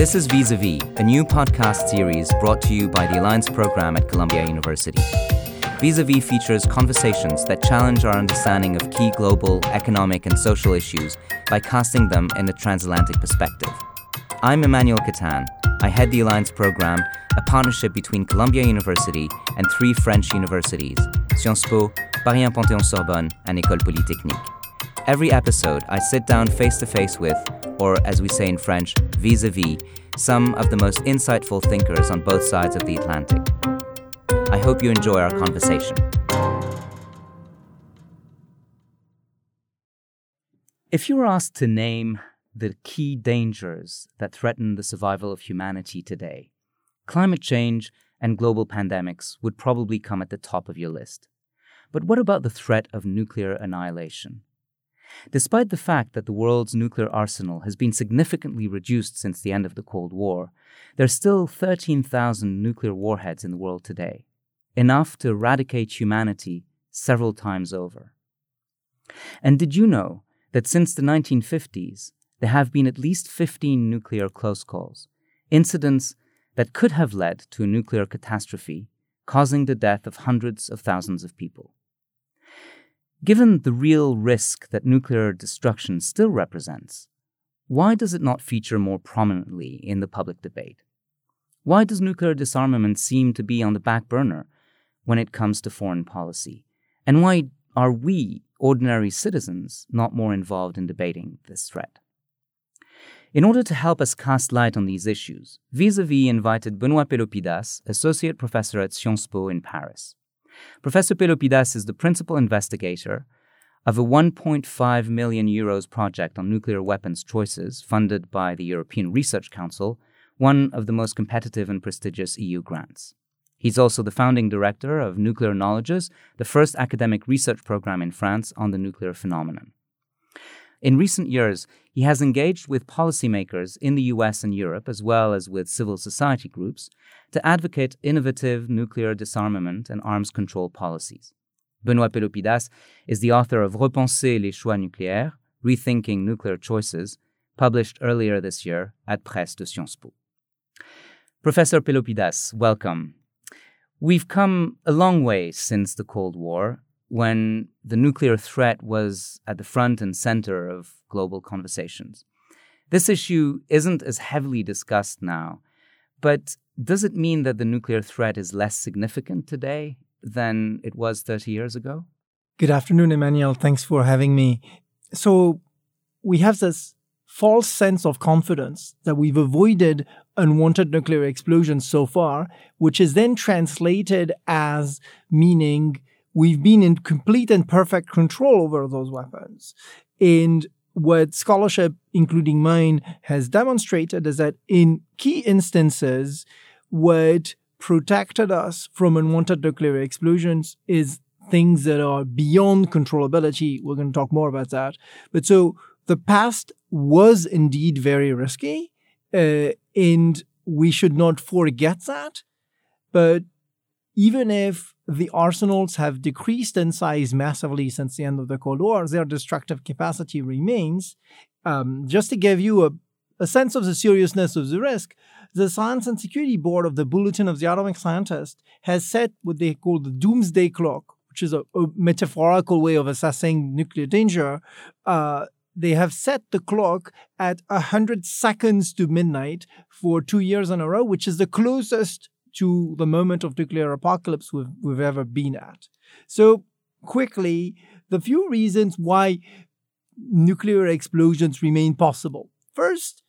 This is Vis a Vis, a new podcast series brought to you by the Alliance Program at Columbia University. Vis a Vis features conversations that challenge our understanding of key global, economic, and social issues by casting them in a transatlantic perspective. I'm Emmanuel Kattan. I head the Alliance Program, a partnership between Columbia University and three French universities Sciences Po, Paris 1 Panthéon Sorbonne, and École Polytechnique. Every episode, I sit down face to face with, or as we say in French, vis a vis, some of the most insightful thinkers on both sides of the Atlantic. I hope you enjoy our conversation. If you were asked to name the key dangers that threaten the survival of humanity today, climate change and global pandemics would probably come at the top of your list. But what about the threat of nuclear annihilation? Despite the fact that the world's nuclear arsenal has been significantly reduced since the end of the Cold War, there are still 13,000 nuclear warheads in the world today, enough to eradicate humanity several times over. And did you know that since the 1950s, there have been at least 15 nuclear close calls, incidents that could have led to a nuclear catastrophe, causing the death of hundreds of thousands of people? Given the real risk that nuclear destruction still represents, why does it not feature more prominently in the public debate? Why does nuclear disarmament seem to be on the back burner when it comes to foreign policy? And why are we, ordinary citizens, not more involved in debating this threat? In order to help us cast light on these issues, Vis a Vis invited Benoit Pelopidas, associate professor at Sciences Po in Paris. Professor Pelopidas is the principal investigator of a 1.5 million euros project on nuclear weapons choices funded by the European Research Council, one of the most competitive and prestigious EU grants. He's also the founding director of Nuclear Knowledges, the first academic research program in France on the nuclear phenomenon. In recent years, he has engaged with policymakers in the US and Europe, as well as with civil society groups, to advocate innovative nuclear disarmament and arms control policies. Benoit Pelopidas is the author of Repenser les choix nucléaires, Rethinking Nuclear Choices, published earlier this year at Presse de Sciences Po. Professor Pelopidas, welcome. We've come a long way since the Cold War, when the nuclear threat was at the front and center of global conversations. This issue isn't as heavily discussed now, but does it mean that the nuclear threat is less significant today than it was 30 years ago? Good afternoon, Emmanuel. Thanks for having me. So, we have this false sense of confidence that we've avoided unwanted nuclear explosions so far, which is then translated as meaning we've been in complete and perfect control over those weapons. And what scholarship, including mine, has demonstrated is that in key instances, what protected us from unwanted nuclear explosions is things that are beyond controllability. We're going to talk more about that. But so the past was indeed very risky, uh, and we should not forget that. But even if the arsenals have decreased in size massively since the end of the Cold War, their destructive capacity remains. Um, just to give you a, a sense of the seriousness of the risk, the Science and Security Board of the Bulletin of the Atomic Scientist has set what they call the doomsday clock, which is a, a metaphorical way of assessing nuclear danger. Uh, they have set the clock at 100 seconds to midnight for two years in a row, which is the closest to the moment of nuclear apocalypse we've, we've ever been at. So, quickly, the few reasons why nuclear explosions remain possible. First,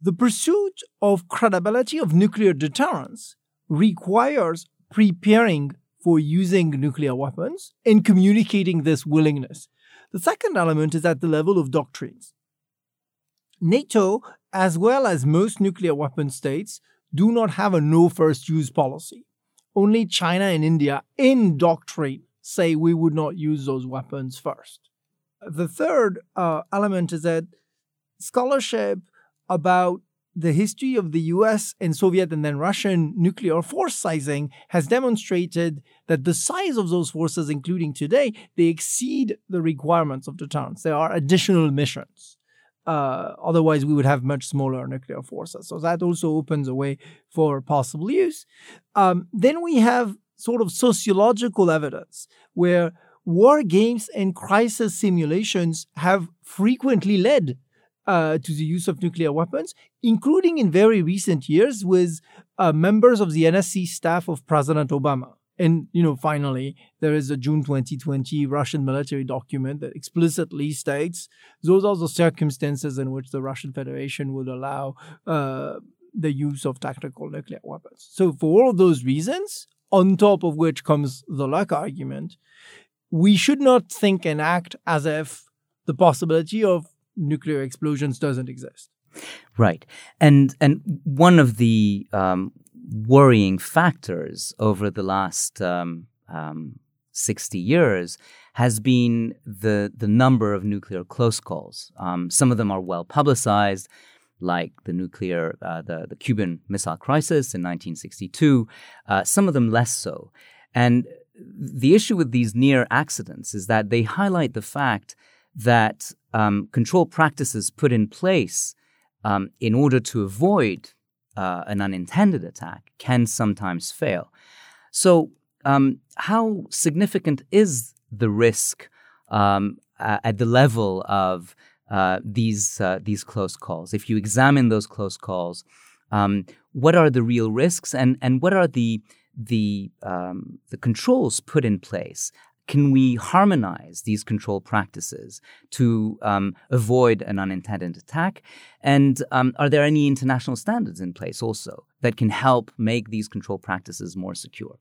the pursuit of credibility of nuclear deterrence requires preparing for using nuclear weapons and communicating this willingness. The second element is at the level of doctrines. NATO, as well as most nuclear weapon states, do not have a no first use policy. Only China and India, in doctrine, say we would not use those weapons first. The third uh, element is that scholarship about the history of the US and Soviet and then Russian nuclear force sizing has demonstrated that the size of those forces, including today, they exceed the requirements of deterrence. There are additional missions. Uh, otherwise, we would have much smaller nuclear forces. So that also opens a way for possible use. Um, then we have sort of sociological evidence where war games and crisis simulations have frequently led uh, to the use of nuclear weapons, including in very recent years with uh, members of the NSC staff of President Obama. And, you know, finally, there is a June 2020 Russian military document that explicitly states those are the circumstances in which the Russian Federation would allow uh, the use of tactical nuclear weapons. So, for all of those reasons, on top of which comes the luck argument, we should not think and act as if the possibility of nuclear explosions doesn't exist. Right, and and one of the um, worrying factors over the last um, um, sixty years has been the the number of nuclear close calls. Um, some of them are well publicized, like the nuclear uh, the the Cuban Missile Crisis in 1962. Uh, some of them less so, and the issue with these near accidents is that they highlight the fact that um, control practices put in place um, in order to avoid uh, an unintended attack can sometimes fail. So, um, how significant is the risk um, at the level of uh, these uh, these close calls? If you examine those close calls, um, what are the real risks, and and what are the the um, the controls put in place can we harmonize these control practices to um, avoid an unintended attack? And um, are there any international standards in place also that can help make these control practices more secure?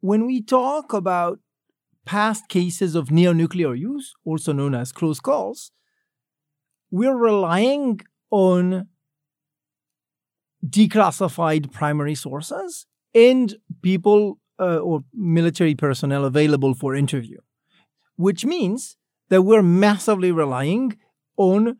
When we talk about past cases of near nuclear use, also known as close calls, we're relying on declassified primary sources and people uh, or military personnel available for interview, which means that we're massively relying on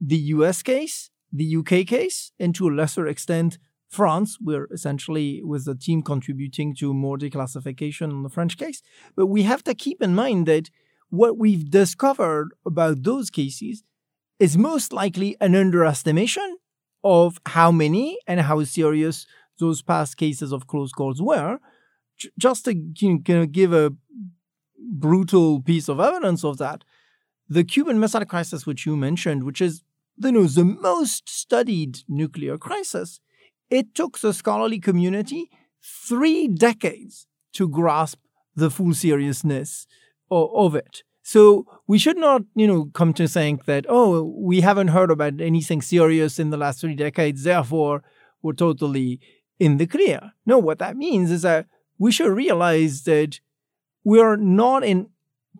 the US case, the UK case, and to a lesser extent, France. We're essentially with the team contributing to more declassification on the French case. But we have to keep in mind that what we've discovered about those cases is most likely an underestimation of how many and how serious those past cases of close calls were, just to you know, give a brutal piece of evidence of that, the Cuban Missile Crisis, which you mentioned, which is you know, the most studied nuclear crisis, it took the scholarly community three decades to grasp the full seriousness of, of it. So we should not, you know, come to think that, oh, we haven't heard about anything serious in the last three decades, therefore we're totally in the clear. No, what that means is that we should realize that we are not in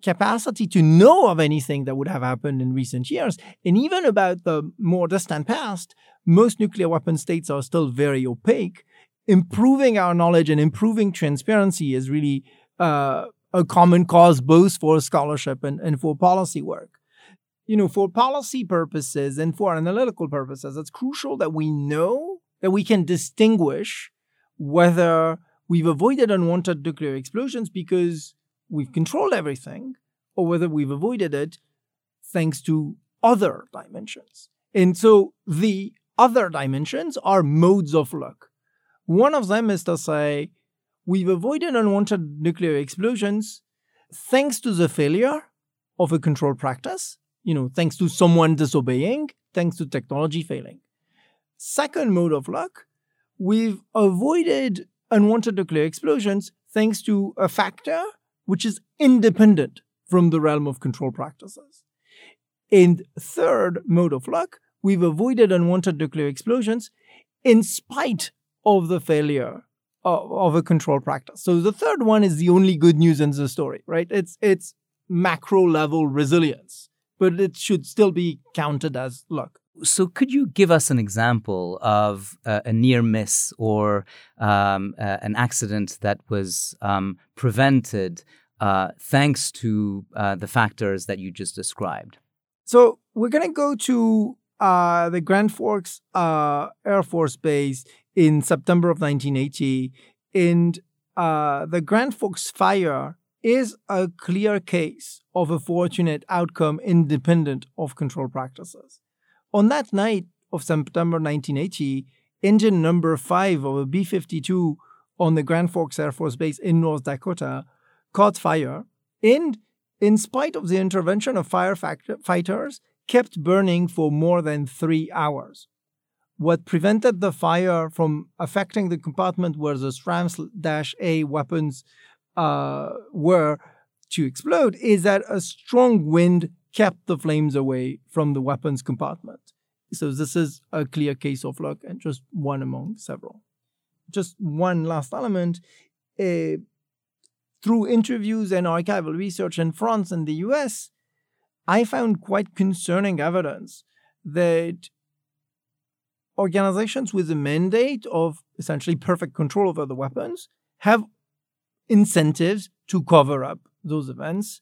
capacity to know of anything that would have happened in recent years. And even about the more distant past, most nuclear weapon states are still very opaque. Improving our knowledge and improving transparency is really uh, a common cause both for scholarship and, and for policy work. You know, for policy purposes and for analytical purposes, it's crucial that we know that we can distinguish whether we've avoided unwanted nuclear explosions because we've controlled everything, or whether we've avoided it thanks to other dimensions. And so the other dimensions are modes of luck. One of them is to say we've avoided unwanted nuclear explosions thanks to the failure of a control practice, you know, thanks to someone disobeying, thanks to technology failing. Second mode of luck, we've avoided unwanted nuclear explosions thanks to a factor which is independent from the realm of control practices. In third mode of luck, we've avoided unwanted nuclear explosions in spite of the failure of, of, a control practice. So the third one is the only good news in the story, right? It's it's macro level resilience, but it should still be counted as luck. So, could you give us an example of uh, a near miss or um, uh, an accident that was um, prevented uh, thanks to uh, the factors that you just described? So, we're going to go to uh, the Grand Forks uh, Air Force Base in September of 1980. And the Grand Forks fire is a clear case of a fortunate outcome independent of control practices. On that night of September 1980, engine number five of a B 52 on the Grand Forks Air Force Base in North Dakota caught fire and, in spite of the intervention of firefighters, kept burning for more than three hours. What prevented the fire from affecting the compartment where the SRAM-A weapons uh, were to explode is that a strong wind kept the flames away from the weapons compartment. So this is a clear case of luck and just one among several. Just one last element. Uh, through interviews and archival research in France and the US, I found quite concerning evidence that organizations with a mandate of essentially perfect control over the weapons have incentives to cover up those events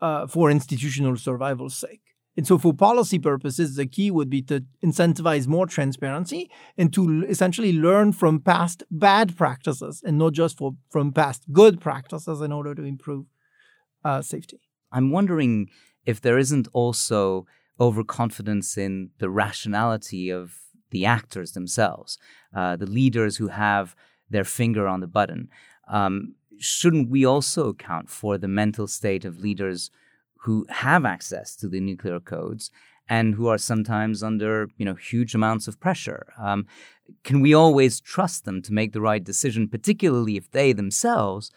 uh, for institutional survival's sake. And so, for policy purposes, the key would be to incentivize more transparency and to essentially learn from past bad practices and not just for, from past good practices in order to improve uh, safety. I'm wondering if there isn't also overconfidence in the rationality of the actors themselves, uh, the leaders who have their finger on the button. Um, shouldn't we also account for the mental state of leaders who have access to the nuclear codes and who are sometimes under you know huge amounts of pressure? Um, can we always trust them to make the right decision, particularly if they themselves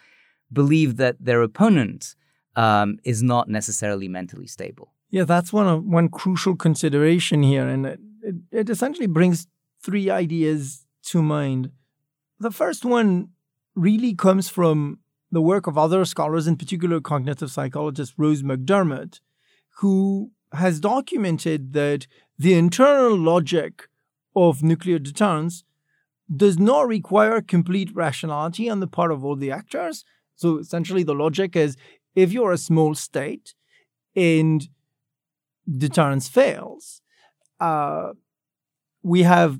believe that their opponent um, is not necessarily mentally stable? Yeah, that's one of, one crucial consideration here, and it, it, it essentially brings three ideas to mind. The first one really comes from the work of other scholars, in particular cognitive psychologist Rose McDermott, who has documented that the internal logic of nuclear deterrence does not require complete rationality on the part of all the actors. So essentially, the logic is if you're a small state and deterrence fails. Uh, we have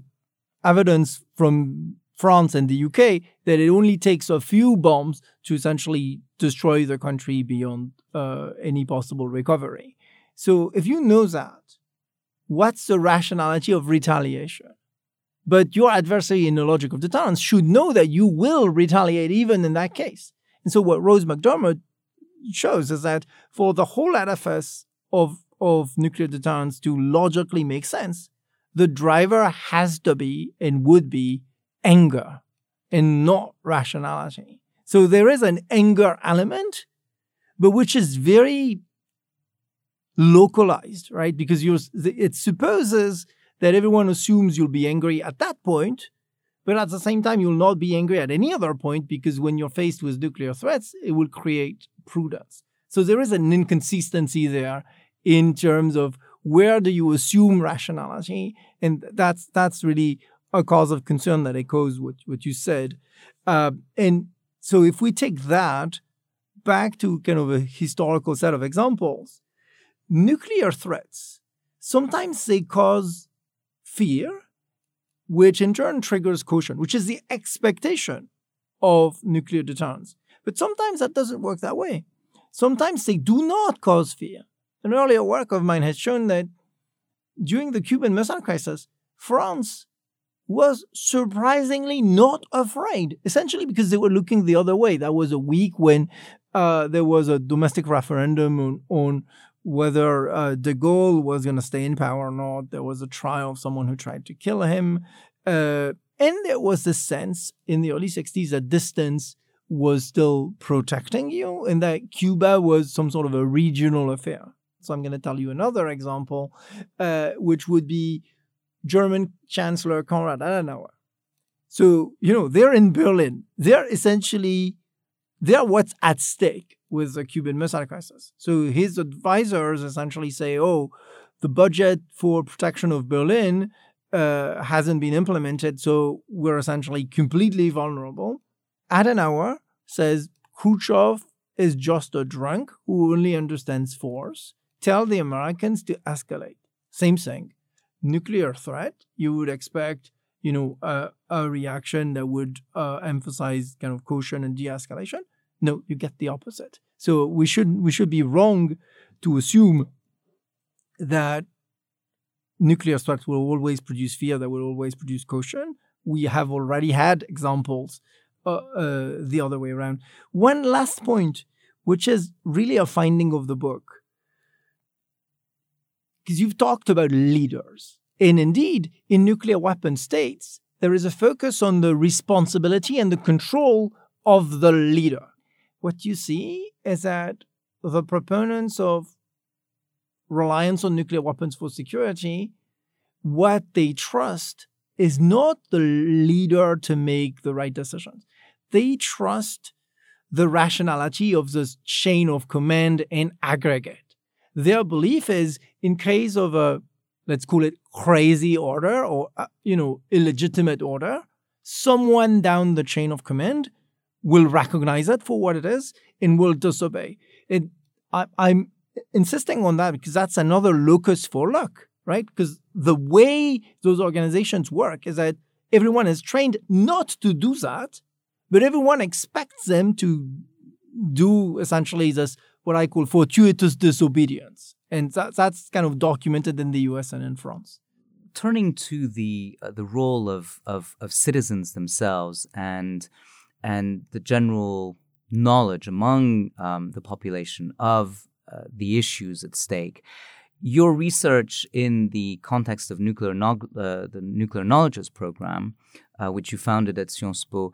evidence from France and the UK that it only takes a few bombs to essentially destroy the country beyond uh, any possible recovery. So if you know that, what's the rationality of retaliation? But your adversary in the logic of deterrence should know that you will retaliate even in that case. And so what Rose McDermott shows is that for the whole edifice of of nuclear deterrence to logically make sense, the driver has to be and would be anger and not rationality. So there is an anger element, but which is very localized, right? Because you it supposes that everyone assumes you'll be angry at that point, but at the same time, you'll not be angry at any other point because when you're faced with nuclear threats, it will create prudence. So there is an inconsistency there in terms of where do you assume rationality, and that's that's really a cause of concern that echoes what what you said. Uh, and so, if we take that back to kind of a historical set of examples, nuclear threats sometimes they cause fear, which in turn triggers caution, which is the expectation of nuclear deterrence. But sometimes that doesn't work that way. Sometimes they do not cause fear. An earlier work of mine has shown that during the Cuban Missile Crisis, France was surprisingly not afraid, essentially because they were looking the other way. That was a week when uh, there was a domestic referendum on, on whether uh, de Gaulle was going to stay in power or not. There was a trial of someone who tried to kill him. Uh, and there was a sense in the early 60s that distance was still protecting you and that Cuba was some sort of a regional affair. So I'm going to tell you another example, uh, which would be German Chancellor Konrad Adenauer. So, you know, they're in Berlin. They're essentially, they're what's at stake with the Cuban Missile Crisis. So his advisors essentially say, oh, the budget for protection of Berlin uh, hasn't been implemented, so we're essentially completely vulnerable. Adenauer says Khrushchev is just a drunk who only understands force tell the Americans to escalate. Same thing. Nuclear threat, you would expect, you know, a, a reaction that would uh, emphasize kind of caution and de-escalation. No, you get the opposite. So we should we should be wrong to assume that nuclear threats will always produce fear, that will always produce caution. We have already had examples uh, uh, the other way around. One last point, which is really a finding of the book, because you've talked about leaders. And indeed, in nuclear weapon states, there is a focus on the responsibility and the control of the leader. What you see is that the proponents of reliance on nuclear weapons for security, what they trust is not the leader to make the right decisions. They trust the rationality of this chain of command and aggregate. Their belief is in case of a, let's call it crazy order or, uh, you know, illegitimate order, someone down the chain of command will recognize it for what it is and will disobey. It, I, I'm insisting on that because that's another locus for luck, right? Because the way those organizations work is that everyone is trained not to do that, but everyone expects them to do essentially this what I call fortuitous disobedience, and that, that's kind of documented in the U.S. and in France. Turning to the uh, the role of, of of citizens themselves and and the general knowledge among um, the population of uh, the issues at stake. Your research in the context of nuclear no- uh, the nuclear knowledges program, uh, which you founded at Sciences Po,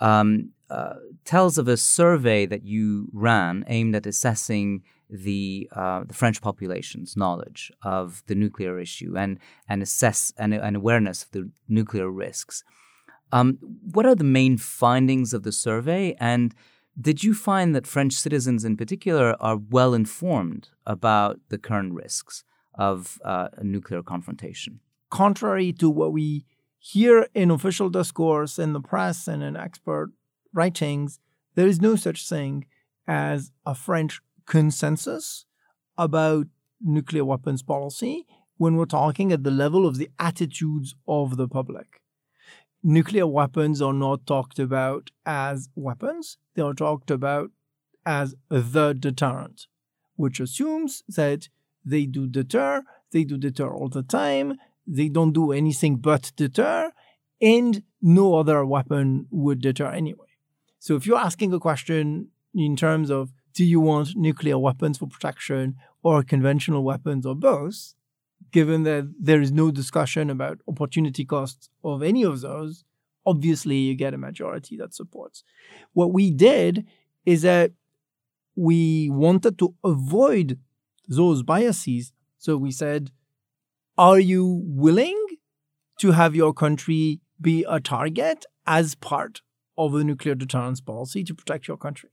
um, uh, tells of a survey that you ran aimed at assessing the uh, the French population's knowledge of the nuclear issue and and assess and, and awareness of the nuclear risks. Um, what are the main findings of the survey, and did you find that French citizens in particular are well informed about the current risks of uh, a nuclear confrontation? Contrary to what we hear in official discourse, in the press, and in expert writings, there is no such thing as a French consensus about nuclear weapons policy when we're talking at the level of the attitudes of the public. Nuclear weapons are not talked about as weapons, they are talked about as the deterrent, which assumes that they do deter, they do deter all the time, they don't do anything but deter, and no other weapon would deter anyway. So if you're asking a question in terms of do you want nuclear weapons for protection or conventional weapons or both, given that there is no discussion about opportunity costs of any of those, obviously you get a majority that supports. What we did is that we wanted to avoid those biases. So we said, are you willing to have your country be a target as part of a nuclear deterrence policy to protect your country?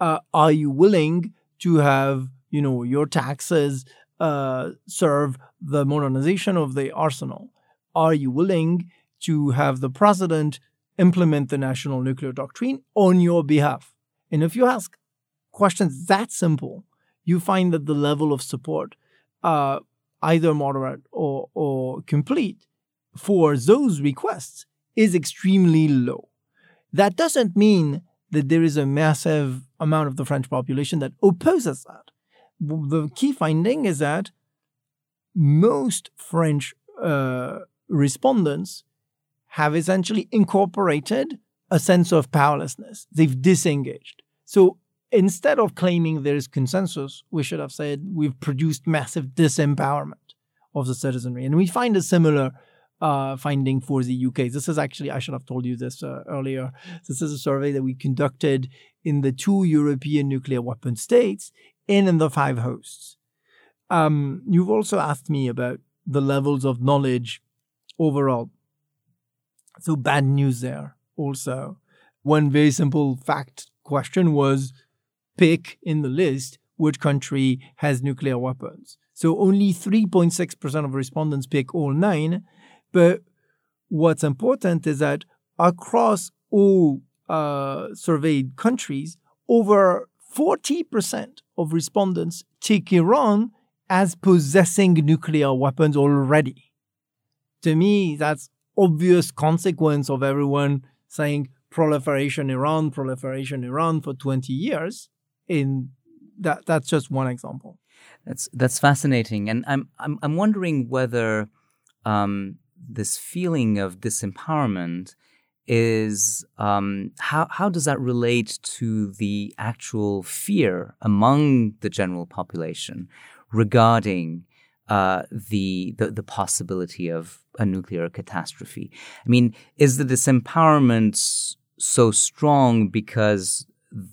Uh, are you willing to have, you know, your taxes uh, serve the modernization of the arsenal? Are you willing to have the president implement the national nuclear doctrine on your behalf? And if you ask questions that simple, you find that the level of support, uh, either moderate or, or complete, for those requests is extremely low. That doesn't mean that there is a massive amount of the French population that opposes that the key finding is that most French uh, respondents have essentially incorporated a sense of powerlessness. They've disengaged. So instead of claiming there is consensus, we should have said we've produced massive disempowerment of the citizenry. And we find a similar uh, finding for the UK. This is actually, I should have told you this uh, earlier. This is a survey that we conducted in the two European nuclear weapon states and in the five hosts. Um, you've also asked me about the levels of knowledge overall. So, bad news there also. One very simple fact question was pick in the list which country has nuclear weapons. So, only 3.6% of respondents pick all nine. But what's important is that across all uh, surveyed countries, over 40% of respondents take Iran as possessing nuclear weapons already. To me, that's obvious consequence of everyone saying proliferation Iran, proliferation Iran for 20 years. And that that's just one example. That's that's fascinating, and I'm I'm I'm wondering whether um, this feeling of disempowerment is um, how how does that relate to the actual fear among the general population regarding uh, the, the the possibility of a nuclear catastrophe? I mean, is the disempowerment so strong because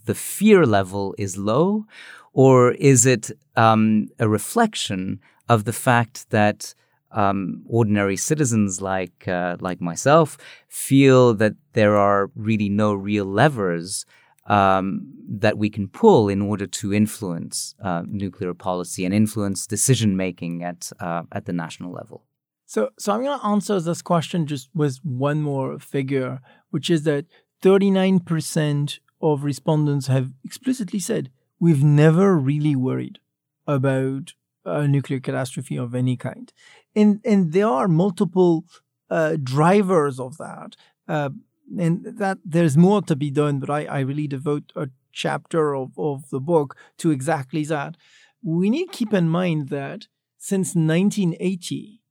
the fear level is low, or is it um, a reflection of the fact that um, ordinary citizens like uh, like myself feel that there are really no real levers um, that we can pull in order to influence uh, nuclear policy and influence decision making at uh, at the national level. So, so I'm going to answer this question just with one more figure, which is that 39% of respondents have explicitly said we've never really worried about a nuclear catastrophe of any kind and and there are multiple uh, drivers of that, uh, and that there's more to be done. But I, I really devote a chapter of, of the book to exactly that. We need to keep in mind that since 1980,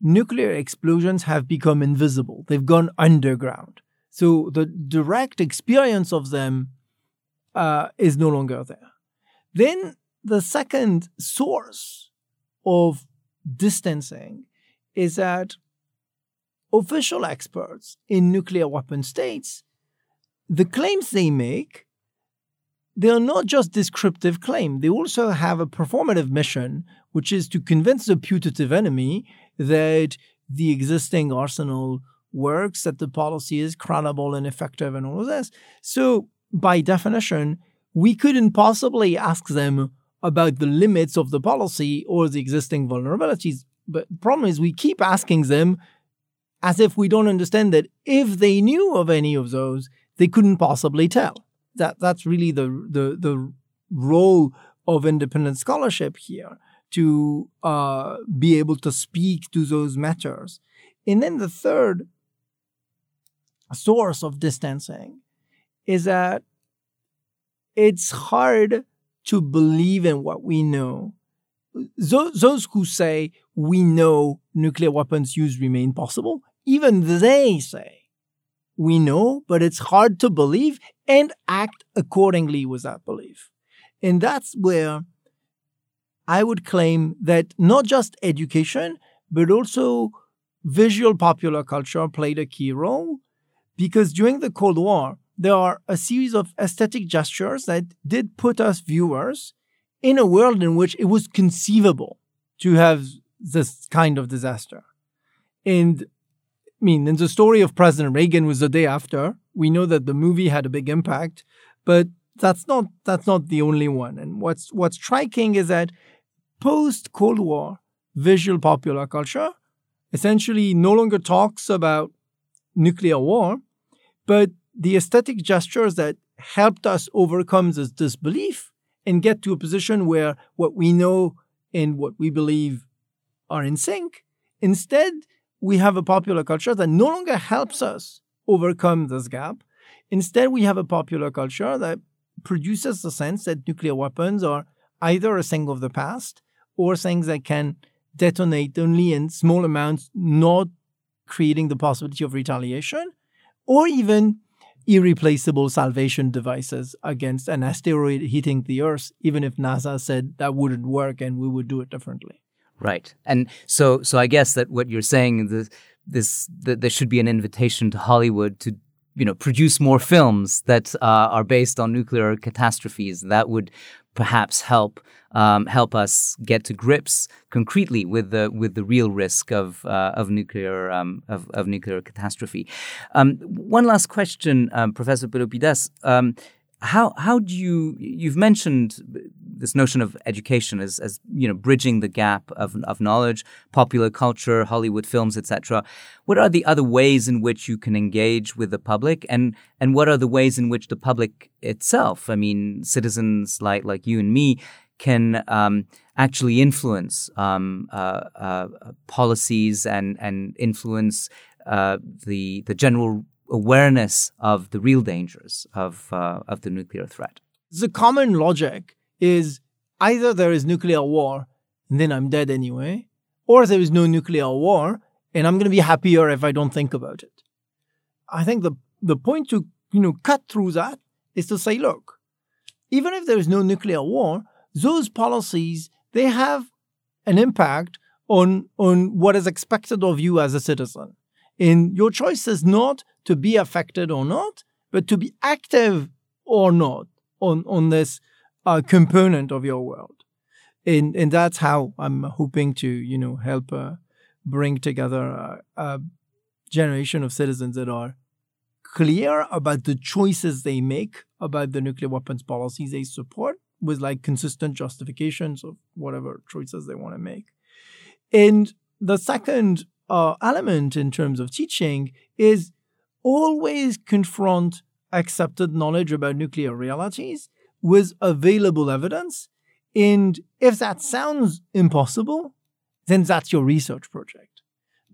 nuclear explosions have become invisible. They've gone underground. So the direct experience of them uh, is no longer there. Then the second source of distancing is that official experts in nuclear weapon states, the claims they make, they are not just descriptive claim. They also have a performative mission, which is to convince the putative enemy that the existing arsenal works, that the policy is credible and effective, and all of this. So, by definition, we couldn't possibly ask them about the limits of the policy or the existing vulnerabilities. But the problem is we keep asking them as if we don't understand that if they knew of any of those, they couldn't possibly tell. That that's really the the the role of independent scholarship here to uh, be able to speak to those matters. And then the third source of distancing is that it's hard to believe in what we know. Those, those who say we know nuclear weapons use remain possible, even they say we know, but it's hard to believe and act accordingly with that belief. And that's where I would claim that not just education, but also visual popular culture played a key role. Because during the Cold War, there are a series of aesthetic gestures that did put us viewers in a world in which it was conceivable to have this kind of disaster. And I mean, in the story of President Reagan was the day after. We know that the movie had a big impact, but that's not that's not the only one. And what's what's striking is that post Cold War visual popular culture essentially no longer talks about nuclear war, but the aesthetic gestures that helped us overcome this disbelief and get to a position where what we know and what we believe are in sync. Instead, we have a popular culture that no longer helps us overcome this gap. Instead, we have a popular culture that produces the sense that nuclear weapons are either a thing of the past or things that can detonate only in small amounts, not creating the possibility of retaliation, or even irreplaceable salvation devices against an asteroid hitting the Earth, even if NASA said that wouldn't work and we would do it differently. Right, and so so I guess that what you're saying this this that there should be an invitation to Hollywood to you know produce more films that uh, are based on nuclear catastrophes that would perhaps help um, help us get to grips concretely with the with the real risk of uh, of nuclear um, of, of, nuclear catastrophe. Um, one last question, um, Professor Pelopidas. Um, how how do you you've mentioned this notion of education as as you know bridging the gap of of knowledge, popular culture, Hollywood films, etc. What are the other ways in which you can engage with the public, and and what are the ways in which the public itself, I mean, citizens like like you and me, can um, actually influence um, uh, uh, policies and and influence uh, the the general awareness of the real dangers of uh, of the nuclear threat. The common logic is either there is nuclear war and then I'm dead anyway, or there is no nuclear war and I'm going to be happier if I don't think about it. I think the the point to you know cut through that is to say, look, even if there is no nuclear war, those policies they have an impact on on what is expected of you as a citizen. And your choice is not to be affected or not, but to be active or not on on this uh, component of your world. And and that's how I'm hoping to you know help uh, bring together a, a generation of citizens that are clear about the choices they make about the nuclear weapons policies they support with like consistent justifications of whatever choices they want to make. And the second uh, element in terms of teaching is always confront accepted knowledge about nuclear realities with available evidence. And if that sounds impossible, then that's your research project.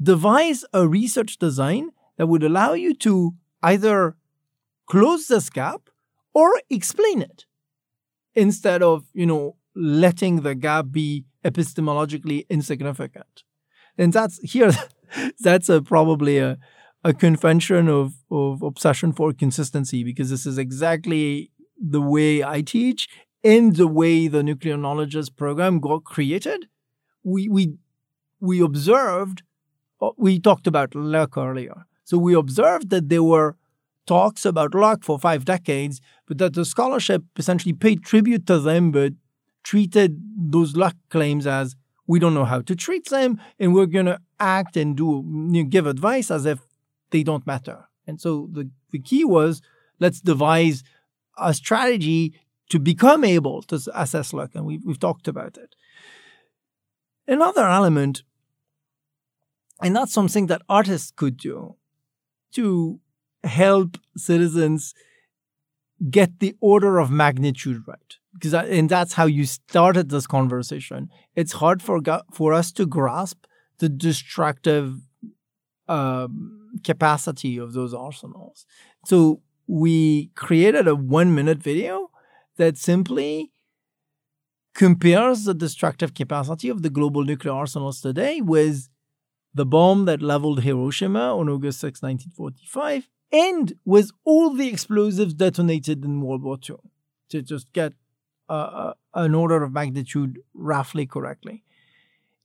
Devise a research design that would allow you to either close this gap or explain it instead of, you know, letting the gap be epistemologically insignificant. And that's here, that's a, probably a, a convention of, of obsession for consistency because this is exactly the way I teach and the way the nuclear knowledges program got created. We, we, we observed, uh, we talked about luck earlier. So we observed that there were talks about luck for five decades, but that the scholarship essentially paid tribute to them, but treated those luck claims as we don't know how to treat them, and we're going to act and do you know, give advice as if they don't matter. And so the, the key was let's devise a strategy to become able to assess luck, and we've, we've talked about it. Another element, and that's something that artists could do to help citizens get the order of magnitude right because and that's how you started this conversation it's hard for for us to grasp the destructive um, capacity of those arsenals so we created a one minute video that simply compares the destructive capacity of the global nuclear arsenals today with the bomb that leveled Hiroshima on August 6, 1945, and with all the explosives detonated in World War II, to just get uh, an order of magnitude roughly correctly.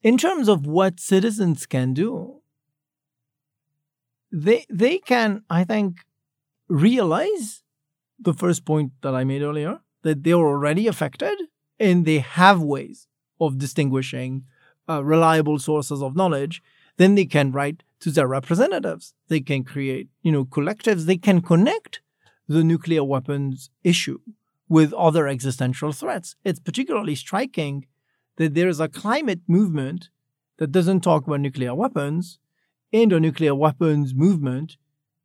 In terms of what citizens can do, they they can, I think, realize the first point that I made earlier that they're already affected and they have ways of distinguishing uh, reliable sources of knowledge. Then they can write to their representatives. They can create, you know, collectives. They can connect the nuclear weapons issue with other existential threats. It's particularly striking that there is a climate movement that doesn't talk about nuclear weapons and a nuclear weapons movement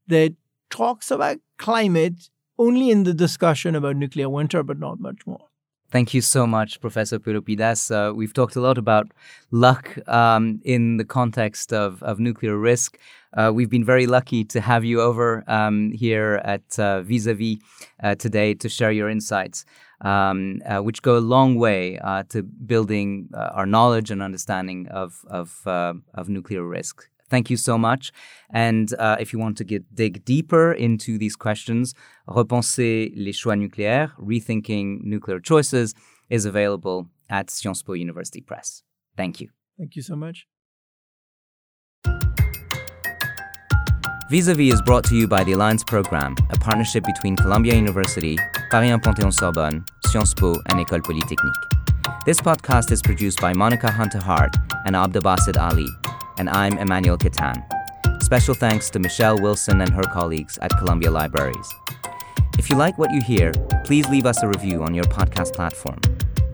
that talks about climate only in the discussion about nuclear winter, but not much more. Thank you so much, Professor Pelopidas. Uh, we've talked a lot about luck um, in the context of, of nuclear risk. Uh, we've been very lucky to have you over um, here at uh, Vis-a-Vis uh, today to share your insights, um, uh, which go a long way to building our knowledge and understanding of, of, of nuclear risk. Thank you so much. And uh, if you want to get dig deeper into these questions, Repenser les choix nucléaires, Rethinking Nuclear Choices is available at Sciences Po University Press. Thank you. Thank you so much. Vis-a-vis is brought to you by the Alliance Program, a partnership between Columbia University, Paris 1 Panthéon-Sorbonne, Sciences Po, and École Polytechnique. This podcast is produced by Monica Hunter Hart and Abdelbasid Ali and I'm Emmanuel Kattan. Special thanks to Michelle Wilson and her colleagues at Columbia Libraries. If you like what you hear, please leave us a review on your podcast platform.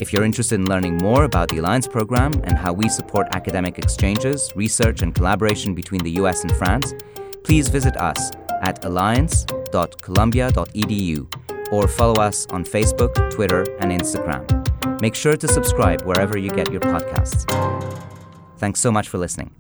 If you're interested in learning more about the Alliance program and how we support academic exchanges, research, and collaboration between the US and France, please visit us at alliance.columbia.edu or follow us on Facebook, Twitter, and Instagram. Make sure to subscribe wherever you get your podcasts. Thanks so much for listening.